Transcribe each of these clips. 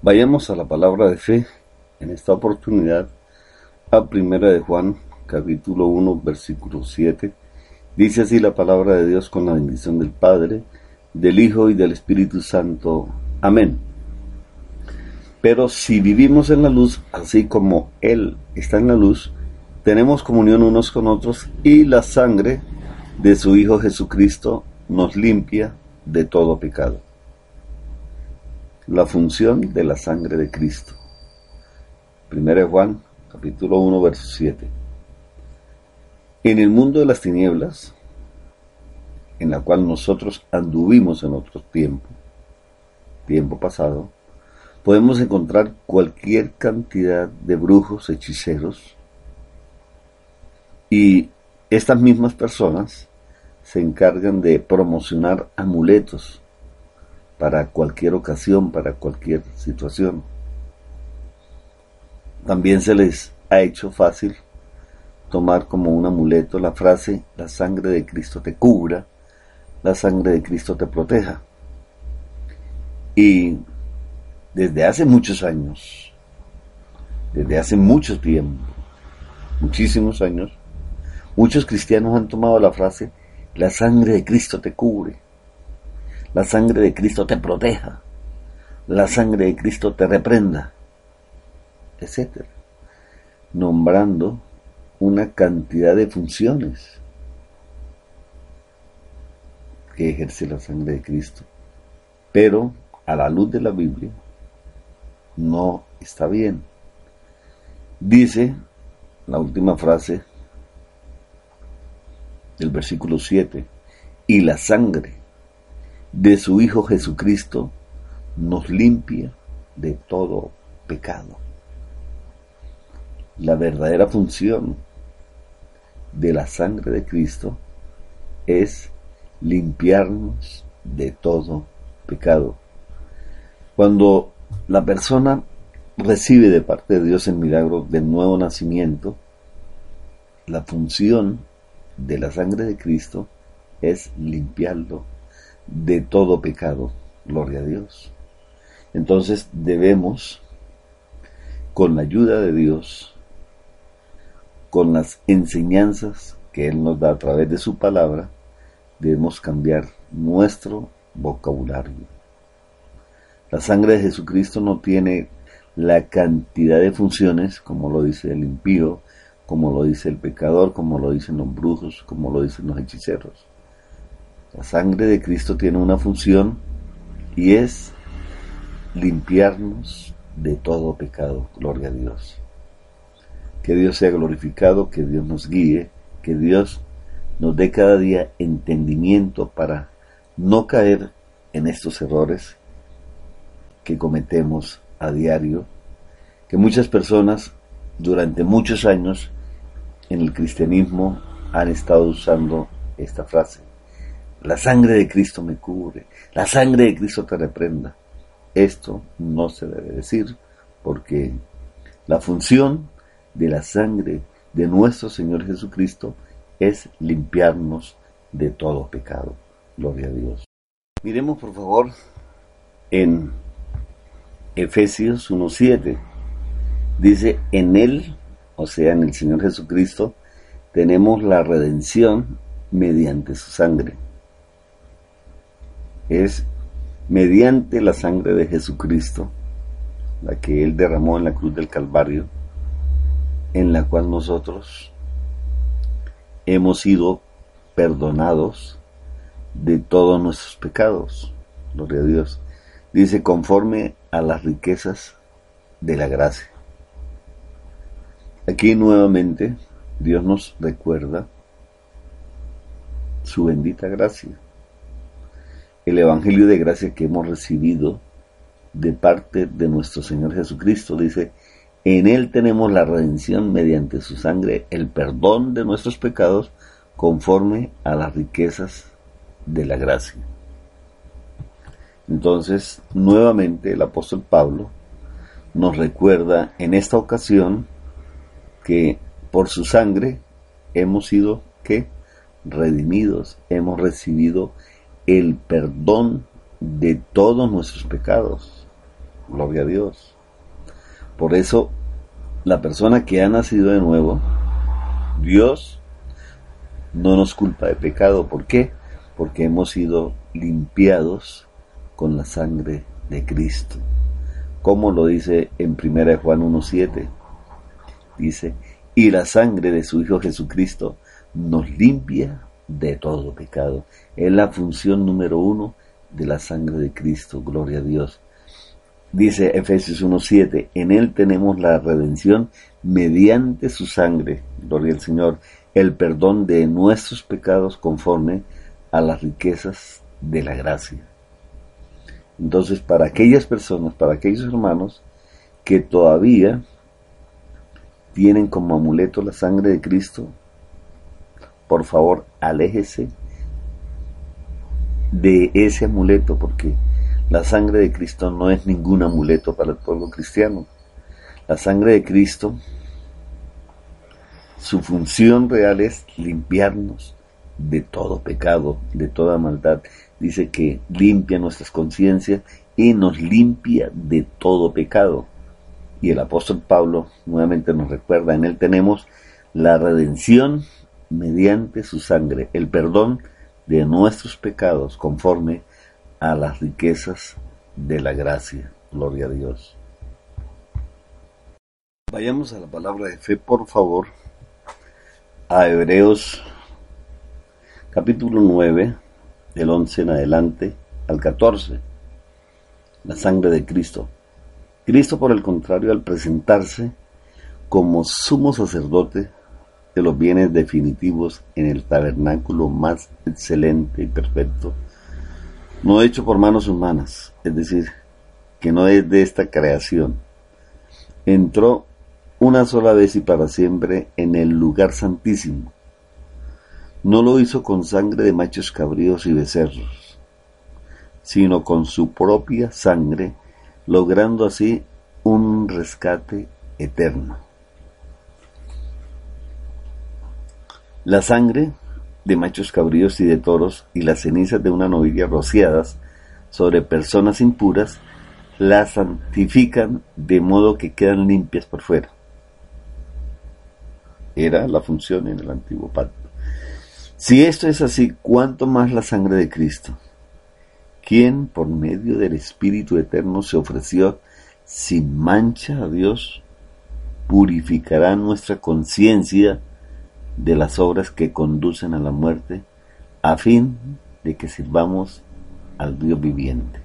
Vayamos a la palabra de fe en esta oportunidad a Primera de Juan, capítulo 1, versículo 7. Dice así la palabra de Dios con la bendición del Padre, del Hijo y del Espíritu Santo. Amén. Pero si vivimos en la luz, así como Él está en la luz, tenemos comunión unos con otros y la sangre de su Hijo Jesucristo nos limpia de todo pecado. La función de la sangre de Cristo. 1 Juan, capítulo 1, verso 7. En el mundo de las tinieblas, en la cual nosotros anduvimos en otro tiempo, tiempo pasado, podemos encontrar cualquier cantidad de brujos, hechiceros, y estas mismas personas se encargan de promocionar amuletos para cualquier ocasión, para cualquier situación. También se les ha hecho fácil tomar como un amuleto la frase, la sangre de Cristo te cubra, la sangre de Cristo te proteja. Y desde hace muchos años, desde hace mucho tiempo, muchísimos años, muchos cristianos han tomado la frase, la sangre de Cristo te cubre, la sangre de Cristo te proteja, la sangre de Cristo te reprenda, etc. Nombrando una cantidad de funciones que ejerce la sangre de Cristo. Pero a la luz de la Biblia no está bien. Dice la última frase del versículo 7, y la sangre de su Hijo Jesucristo nos limpia de todo pecado. La verdadera función de la sangre de Cristo es limpiarnos de todo pecado. Cuando la persona recibe de parte de Dios el milagro del nuevo nacimiento, la función de la sangre de Cristo es limpiarlo de todo pecado. Gloria a Dios. Entonces debemos, con la ayuda de Dios, con las enseñanzas que Él nos da a través de su palabra, debemos cambiar nuestro vocabulario. La sangre de Jesucristo no tiene la cantidad de funciones, como lo dice el impío, como lo dice el pecador, como lo dicen los brujos, como lo dicen los hechiceros. La sangre de Cristo tiene una función y es limpiarnos de todo pecado. Gloria a Dios. Que Dios sea glorificado, que Dios nos guíe, que Dios nos dé cada día entendimiento para no caer en estos errores que cometemos a diario, que muchas personas durante muchos años en el cristianismo han estado usando esta frase. La sangre de Cristo me cubre, la sangre de Cristo te reprenda. Esto no se debe decir porque la función de la sangre de nuestro Señor Jesucristo es limpiarnos de todo pecado. Gloria a Dios. Miremos por favor en Efesios 1.7. Dice, en Él o sea, en el Señor Jesucristo, tenemos la redención mediante su sangre. Es mediante la sangre de Jesucristo, la que Él derramó en la cruz del Calvario, en la cual nosotros hemos sido perdonados de todos nuestros pecados. Gloria a Dios. Dice, conforme a las riquezas de la gracia. Aquí nuevamente Dios nos recuerda su bendita gracia. El Evangelio de gracia que hemos recibido de parte de nuestro Señor Jesucristo dice, en Él tenemos la redención mediante su sangre, el perdón de nuestros pecados conforme a las riquezas de la gracia. Entonces, nuevamente el apóstol Pablo nos recuerda en esta ocasión que por su sangre hemos sido que redimidos, hemos recibido el perdón de todos nuestros pecados. Gloria a Dios. Por eso, la persona que ha nacido de nuevo, Dios no nos culpa de pecado. ¿Por qué? Porque hemos sido limpiados con la sangre de Cristo. Como lo dice en 1 Juan 1.7. Dice, y la sangre de su Hijo Jesucristo nos limpia de todo pecado. Es la función número uno de la sangre de Cristo. Gloria a Dios. Dice Efesios 1.7, en Él tenemos la redención mediante su sangre, gloria al Señor, el perdón de nuestros pecados conforme a las riquezas de la gracia. Entonces, para aquellas personas, para aquellos hermanos que todavía tienen como amuleto la sangre de Cristo, por favor, aléjese de ese amuleto, porque la sangre de Cristo no es ningún amuleto para el pueblo cristiano. La sangre de Cristo, su función real es limpiarnos de todo pecado, de toda maldad. Dice que limpia nuestras conciencias y nos limpia de todo pecado. Y el apóstol Pablo nuevamente nos recuerda, en él tenemos la redención mediante su sangre, el perdón de nuestros pecados conforme a las riquezas de la gracia. Gloria a Dios. Vayamos a la palabra de fe, por favor, a Hebreos capítulo 9, del 11 en adelante al 14. La sangre de Cristo. Cristo, por el contrario, al presentarse como sumo sacerdote de los bienes definitivos en el tabernáculo más excelente y perfecto, no hecho por manos humanas, es decir, que no es de esta creación. Entró una sola vez y para siempre en el lugar santísimo. No lo hizo con sangre de machos cabríos y becerros, sino con su propia sangre, logrando así un rescate eterno. La sangre de machos cabríos y de toros y las cenizas de una novilla rociadas sobre personas impuras, las santifican de modo que quedan limpias por fuera. Era la función en el antiguo pacto. Si esto es así, ¿cuánto más la sangre de Cristo? quien por medio del Espíritu Eterno se ofreció sin mancha a Dios, purificará nuestra conciencia de las obras que conducen a la muerte, a fin de que sirvamos al Dios viviente.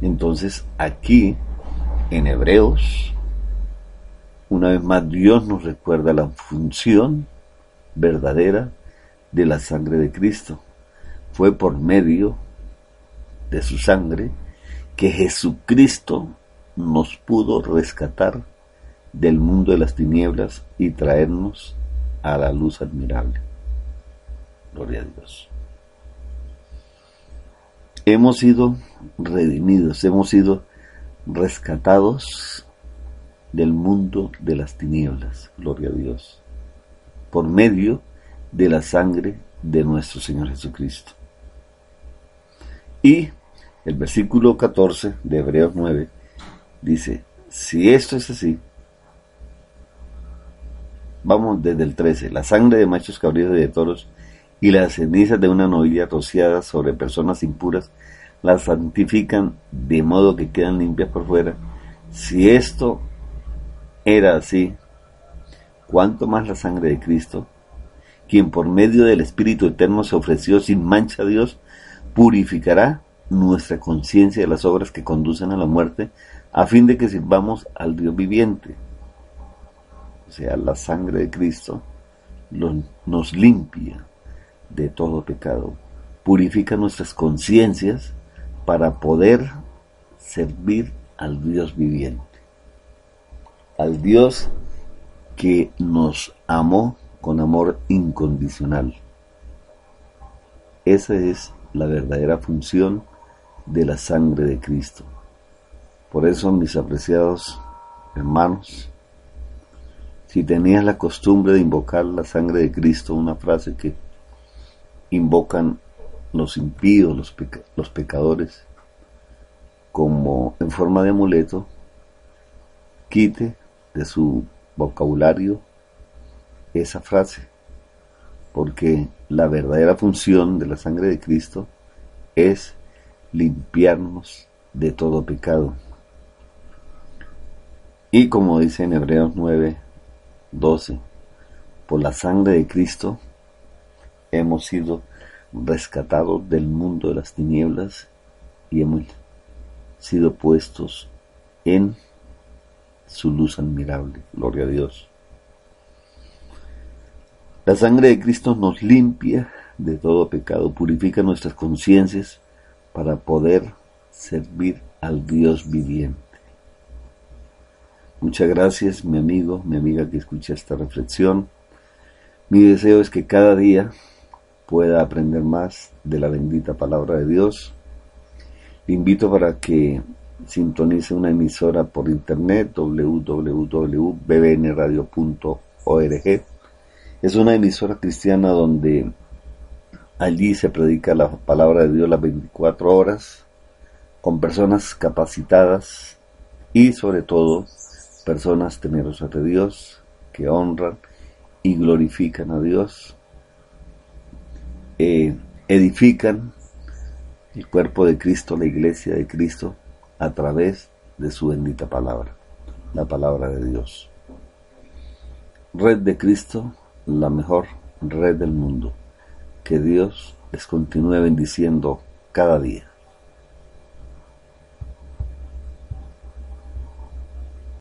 Entonces aquí, en Hebreos, una vez más Dios nos recuerda la función verdadera de la sangre de Cristo. Fue por medio de su sangre que Jesucristo nos pudo rescatar del mundo de las tinieblas y traernos a la luz admirable. Gloria a Dios. Hemos sido redimidos, hemos sido rescatados del mundo de las tinieblas, gloria a Dios, por medio de la sangre de nuestro Señor Jesucristo. Y el versículo 14 de Hebreos 9 dice, si esto es así, Vamos desde el 13. La sangre de machos cabríos y de toros y las cenizas de una novilla rociada sobre personas impuras las santifican de modo que quedan limpias por fuera. Si esto era así, ¿cuánto más la sangre de Cristo, quien por medio del Espíritu Eterno se ofreció sin mancha a Dios, purificará nuestra conciencia de las obras que conducen a la muerte, a fin de que sirvamos al Dios viviente? O sea, la sangre de Cristo, nos limpia de todo pecado, purifica nuestras conciencias para poder servir al Dios viviente, al Dios que nos amó con amor incondicional. Esa es la verdadera función de la sangre de Cristo. Por eso, mis apreciados hermanos, si tenías la costumbre de invocar la sangre de Cristo, una frase que invocan los impíos, los, los pecadores, como en forma de amuleto, quite de su vocabulario esa frase, porque la verdadera función de la sangre de Cristo es limpiarnos de todo pecado. Y como dice en Hebreos 9, 12, por la sangre de Cristo hemos sido rescatados del mundo de las tinieblas y hemos sido puestos en su luz admirable. Gloria a Dios. La sangre de Cristo nos limpia de todo pecado, purifica nuestras conciencias para poder servir al Dios viviente. Muchas gracias, mi amigo, mi amiga que escucha esta reflexión. Mi deseo es que cada día pueda aprender más de la bendita palabra de Dios. Le invito para que sintonice una emisora por internet www.bbnradio.org. Es una emisora cristiana donde allí se predica la palabra de Dios las 24 horas con personas capacitadas y sobre todo personas temerosas de Dios que honran y glorifican a Dios, eh, edifican el cuerpo de Cristo, la iglesia de Cristo, a través de su bendita palabra, la palabra de Dios. Red de Cristo, la mejor red del mundo. Que Dios les continúe bendiciendo cada día.